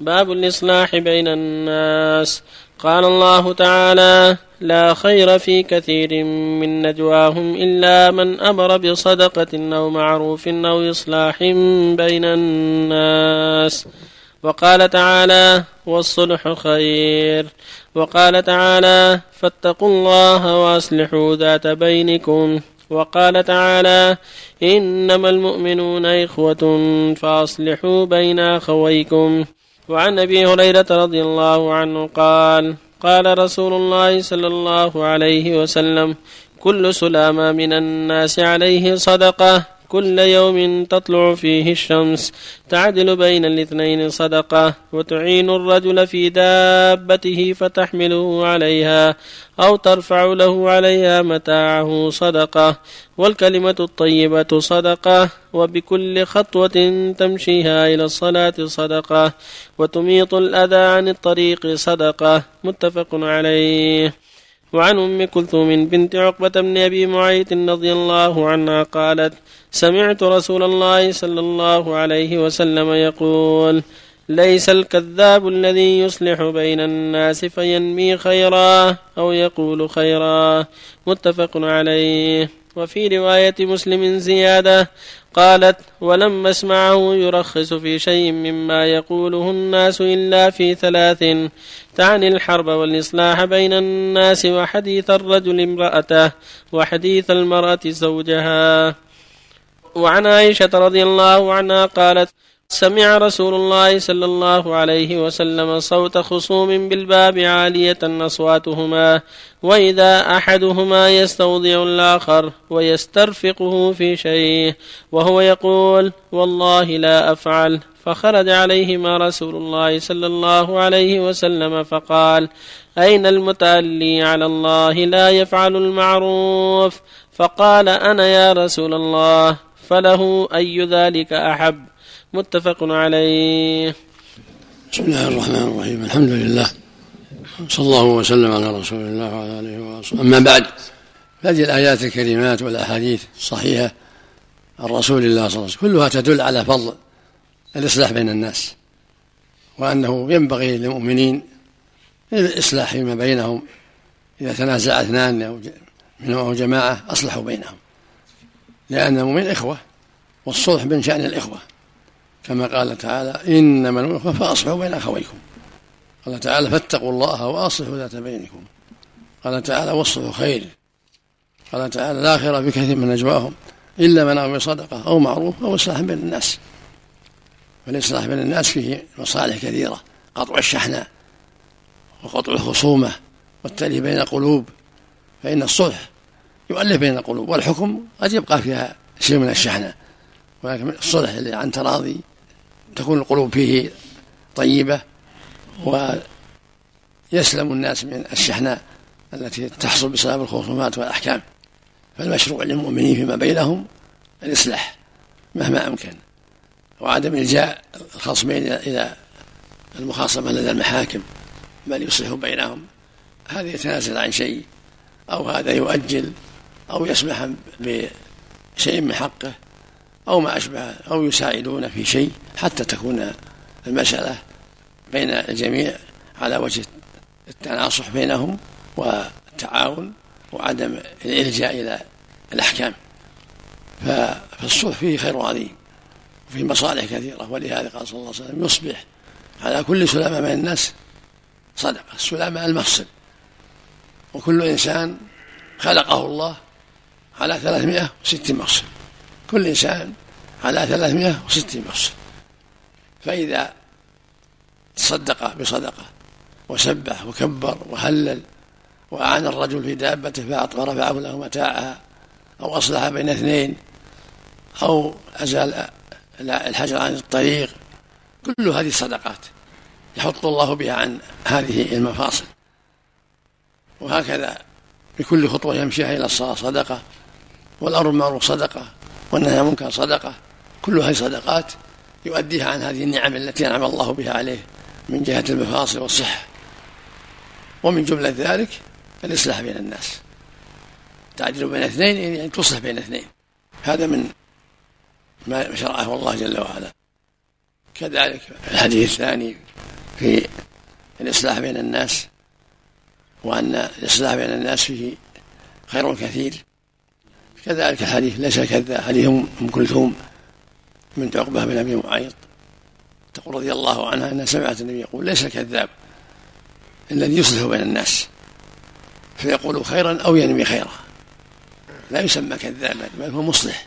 باب الإصلاح بين الناس. قال الله تعالى لا خير في كثير من نجواهم إلا من أمر بصدقة أو معروف أو إصلاح بين الناس. وقال تعالى والصلح خير. وقال تعالى فاتقوا الله وأصلحوا ذات بينكم. وقال تعالى إنما المؤمنون إخوة فأصلحوا بين أخويكم. وعن أبي هريرة رضي الله عنه قال قال رسول الله صلى الله عليه وسلم كل سلامة من الناس عليه صدقة. كل يوم تطلع فيه الشمس تعدل بين الاثنين صدقة وتعين الرجل في دابته فتحمله عليها أو ترفع له عليها متاعه صدقة. والكلمة الطيبة صدقة وبكل خطوة تمشيها إلى الصلاة صدقة وتميط الأذى عن الطريق صدقة. متفق عليه. وعن أم كلثوم بنت عقبة بن أبي معيط رضي الله عنها قالت سمعت رسول الله صلى الله عليه وسلم يقول ليس الكذاب الذي يصلح بين الناس فينمي خيرا أو يقول خيرا. متفق عليه. وفي رواية مسلم زيادة قالت ولم أسمعه يرخص في شيء مما يقوله الناس إلا في ثلاث تعني الحرب والإصلاح بين الناس وحديث الرجل امرأته وحديث المرأة زوجها وعن عائشة رضي الله عنها قالت سمع رسول الله صلى الله عليه وسلم صوت خصوم بالباب عالية أصواتهما وإذا أحدهما يستوضع الآخر ويسترفقه في شيء وهو يقول والله لا أفعل. فخرج عليهما رسول الله صلى الله عليه وسلم فقال أين المتألي على الله لا يفعل المعروف؟ فقال أنا يا رسول الله فله أي ذلك أحب؟ متفق عليه. بسم الله الرحمن الرحيم. الحمد لله. صلى الله وسلم على رسول الله وعلى آله وصحبه. أما بعد هذه الآيات الكريمات والأحاديث الصحيحة عن رسول الله صلى الله عليه وسلم كلها تدل على فضل الإصلاح بين الناس وأنه ينبغي للمؤمنين الاصلاح فيما بينهم. إذا تنازع اثنان أو منهم أو جماعة أصلحوا بينهم. لأن المؤمن إخوة والصلح من شأن الإخوة. كما قال تعالى إنما الملك فأصلحوا بين أخويكم. قال تعالى فاتقوا الله وأصلحوا ذات بينكم. قال تعالى والصلح خير. قال تعالى لا خير في كثير من نجواهم إلا من أمر بصدقة أو معروف أو إصلاح بين الناس. فالإصلاح بين الناس فيه مصالح كثيرة. قطع الشحنة وقطع الخصومة والتأليف بين القلوب. فإن الصلح يؤلف بين القلوب والحكم قد يبقى فيها شيء من الشحنة. ولكن الصلح عن تراضي تكون القلوب فيه طيبة ويسلم الناس من الشحناء التي تحصل بسبب الخصومات والأحكام. فالمشروع للمؤمنين فيما بينهم الإصلاح مهما أمكن وعدم إلجاء الخصمين إلى المخاصمة لدى المحاكم بل يصلح بينهم. هذا يتنازل عن شيء أو هذا يؤجل أو يسمح بشيء من حقه. أو ما أشبه أو يساعدون في شيء حتى تكون المسألة بين الجميع على وجه التناصح بينهم والتعاون وعدم الإلجاء إلى الأحكام. فالصلح فيه خير عظيم وفيه مصالح كثيرة ولهذا قال صلى الله عليه وسلم يصبح على كل سلامة من الناس صدقة السلامة المفصل وكل إنسان خلقه الله على ثلاثمائة وستين مفصل كل إنسان على ثلاثمائة وستين مفصل فإذا تصدق بصدقة وسبح وكبر وهلل وأعان الرجل في دابته فرفعه له متاعها أو أصلح بين اثنين أو أزال الحجر عن الطريق. كل هذه الصدقات يحط الله بها عن هذه المفاصل. وهكذا بكل خطوة يمشيها إلى الصلاة صدقة. والأمر بالمعروف صدقة. عن المنكر صدقة. كل هذه صدقات يؤديها عن هذه النعم التي أنعم الله بها عليه من جهة المفاصل والصحة. ومن جملة ذلك الإصلاح بين الناس. تعدل بين اثنين يعني تصلح بين اثنين. هذا من ما شرعه الله جل وعلا. كذلك الحديث الثاني في الإصلاح بين الناس وأن الإصلاح بين الناس فيه خير كثير. كذلك الحديث ليس كذا حديث أم كلثوم بنت عقبة بن أبي معيط تقول رضي الله عنها أنها سمعت النبي يقول ليس كذاب الذي يصلح بين الناس فيقول خيرا أو ينمي خيرا. لا يسمى كذابا بل هو مصلح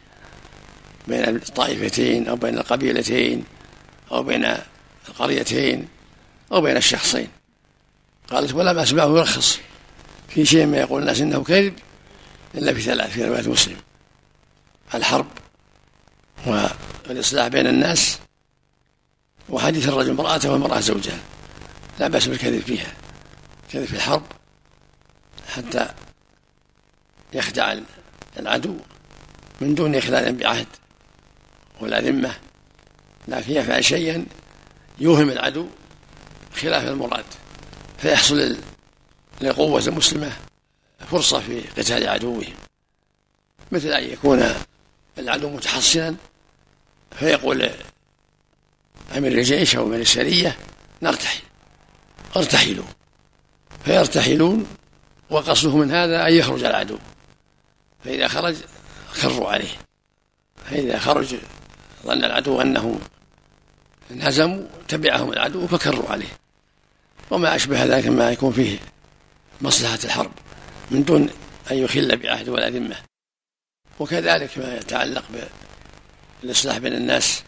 بين الطائفتين أو بين القبيلتين أو بين القريتين أو بين الشخصين. قالت ولم أسمعه يرخص في شيء ما يقول الناس إنه كذب إلا في ثلاث في رواية مسلم الحرب والإصلاح بين الناس وحديث الرجل امرأته والمرأة زوجها. لا بأس بالكذب فيها. كذب في الحرب حتى يخدع العدو من دون إخلال بعهد ولا ذمة لكن يفعل شيئا يوهم العدو خلاف المراد. فيحصل للقوة المسلمة فرصة في قتال عدوهم. مثل أن يكون العدو متحصنا فيقول أمير الجيش أو أمير السرية نرتحل ارتحلوا. فيرتحلون وقصده من هذا أن يخرج العدو. فإذا خرج خروا عليه. فإذا خرج ظن العدو أنهم انهزموا تبعهم العدو فكروا عليه. وما أشبه ذلك ما يكون فيه مصلحة الحرب. من دون أن يخل بعهد ولا ذمة وكذلك ما يتعلق بالإصلاح بين الناس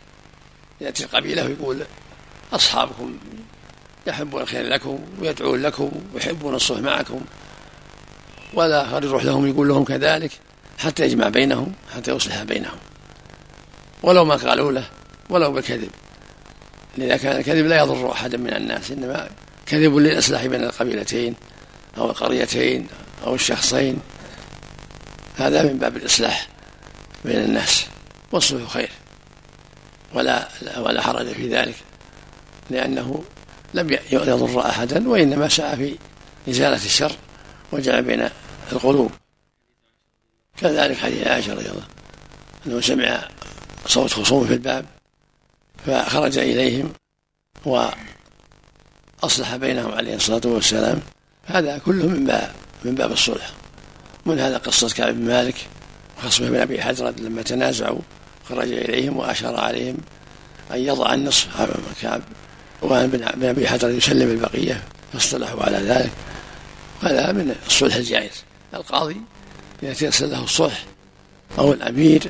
يأتي القبيلة ويقول أصحابكم يحبون الخير لكم ويدعون لكم ويحبون الصلح معكم ولا آخر يروح لهم يقول لهم كذلك حتى يجمع بينهم حتى يصلح بينهم. ولو ما قالوا له ولو بالكذب. لذا كان الكذب لا يضر أحدا من الناس إنما كذب للإصلاح بين القبيلتين أو القريتين أو الشخصين هذا من باب الإصلاح بين الناس والصلح خير. ولا ولا حرج في ذلك لأنه لم يضر أحدا وإنما سعى في إزالة الشر وجعل بين القلوب. كذلك حديث عائشة رضي الله أنه سمع صوت خصوم في الباب فخرج إليهم وأصلح بينهم عليه الصلاة والسلام. هذا كله باب من باب الصلح. من هذا قصة كعب بن مالك وخصمه بن أبي حجرة لما تنازعوا خرج إليهم وأشار عليهم أن يضع النصف كعب. وأن بن أبي حجرة يسلم البقية فاصطلحوا على ذلك. هذا من الصلح الجائز. القاضي إذا تيسر له الصلح أو الأمير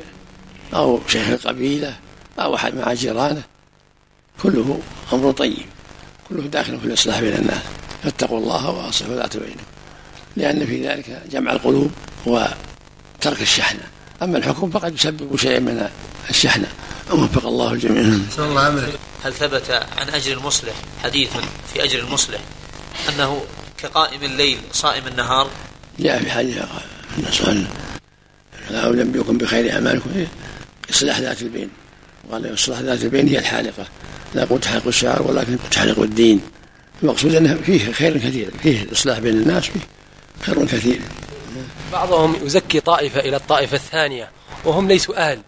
أو شيخ القبيلة أو أحد مع جيرانه. كله أمر طيب. كله داخل في الإصلاح بين الناس. فاتقوا الله وأصلحوا ذات بينكم. لأن في ذلك جمع القلوب وترك الشحنة. أما الحكم فقد يسبب شيئا من الشحنة. وفق الله الجميع. الله هل ثبت عن أجر المصلح حديث في أجر المصلح أنه كقائم الليل صائم النهار؟ جاء في حديث الناس لا أنبئكم بخير أعمالكم. إصلاح ذات البين. قال إصلاح ذات البين هي الحالقة. لا قلت تحلق الشعر ولكن تحلق الدين. المقصود أنه فيه خير كثير. فيه الإصلاح بين الناس فيه خير كثير. بعضهم يزكي طائفة إلى الطائفة الثانية وهم ليسوا أهل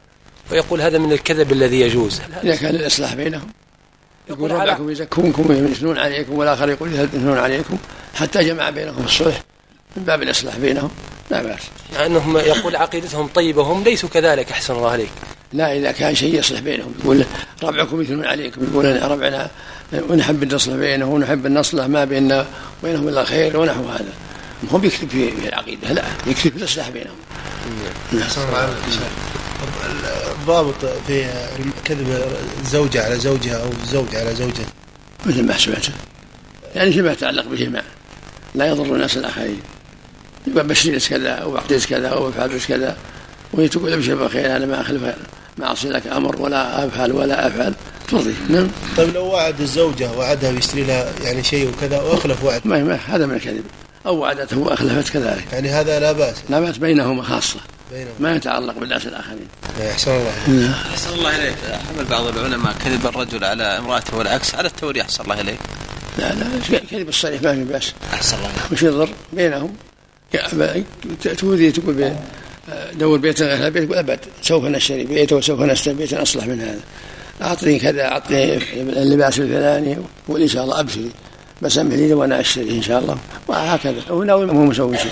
ويقول هذا من الكذب الذي يجوز. إذا كان الإصلاح بينهم. يقول ربكم يزكونكم ويثنون عليكم والآخر يقول يثنون عليكم حتى جمع بينهم الصلح. من باب الإصلاح بينهم لا بأس. يعني أنهم يقول عقيدتهم طيبة وهم ليسوا كذلك أحسن الله عليك. لا إذا كان شيء يصلح بينهم يقول ربعكم يثنون عليكم يقول أنا ربعنا ونحب النصلح بينه ونحب النصلح ما بيننا وبينهم إلا خير ونحو هذا. هم يكتب في العقيدة. لا يكتب في الإصلاح بينهم. نعم. الضابط في كذب زوجة على زوجها أو زوج على زوجته مثل ما سمعته يعني فيما يتعلق بهما. لا يضر الناس الآخرين. يقول بشري كذا أو أعطيت كذا أو افعل كذا. وهي تقول ابشر بخير. أنا ما أخلف ما أعصي لك أمر ولا أفعل ولا أفعل. ترضي نعم. طيب لو وعد الزوجة وعدها بيشتري لها يعني شيء وكذا وأخلف وعد. ما هذا من الكذب. أو وعدته وأخلفت كذلك. يعني هذا لا بأس. لا بأس بينهما خاصة. بينهما. ما يتعلق بالناس الآخرين. أحسن الله نعم. أحسن الله إليك. حمل بعض العلماء كذب الرجل على امرأته والعكس. على التورية أحسن الله إليك. لا لا كذب الصريح ما في بأس. أحسن الله وش يضر؟ بينهم. تؤذي تقول دور بيتا غير بيت يقول أبد. سوف نشتري بيت وسوف نشتري بيتا. أصلح من هذا. أعطني كذا أعطني اللباس الفلاني. قول ان شاء الله أبشري. بسمح لي وأنا أشتري إن شاء الله. وهكذا. هو ناوي مو مسوي شيء.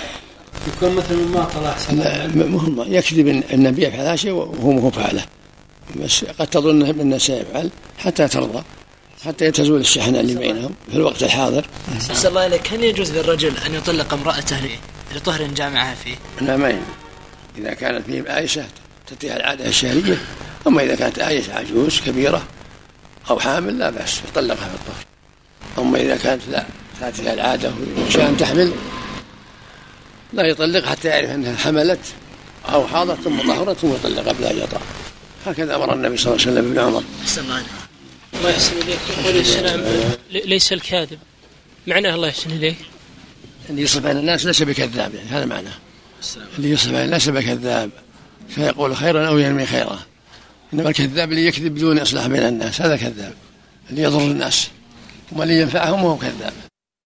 يكون مثل ما طلع لا مهم. يكذب النبي يفعل شيء وهو مو فعله. بس قد تظن انه سيفعل حتى ترضى. حتى تزول الشحنة اللي بينهم في الوقت الحاضر. أحسن الله إليك. هل يجوز للرجل أن يطلق امرأته لطهر جامعها فيه؟ لا ما إذا كانت فيه عائشة تأتيها العادة الشهرية. أما إذا كانت عائشة عجوز كبيرة أو حامل لا بأس. يطلقها في الطهر. أما إذا كانت لا تاتيها العادة ويخشى أن تحمل لا يطلق حتى يعرف أنها حملت أو حاضت ثم طهرت ثم يطلقها بلا جطاء هكذا أمر النبي صلى الله عليه وسلم ابن عمر. أحسن الله إليك. يحسن إليك. يقول السلام ليس الكاذب. معناه الله يحسن إليك؟ اللي يصف بين الناس ليس بكذاب يعني هذا معناه. اللي يصف بين الناس بكذاب. فيقول خيرا أو ينمي خيرا. إنما الكذاب اللي يكذب بدون إصلاح بين الناس هذا كذاب. اللي يضر الناس. اللي ينفعهم وهو كذاب.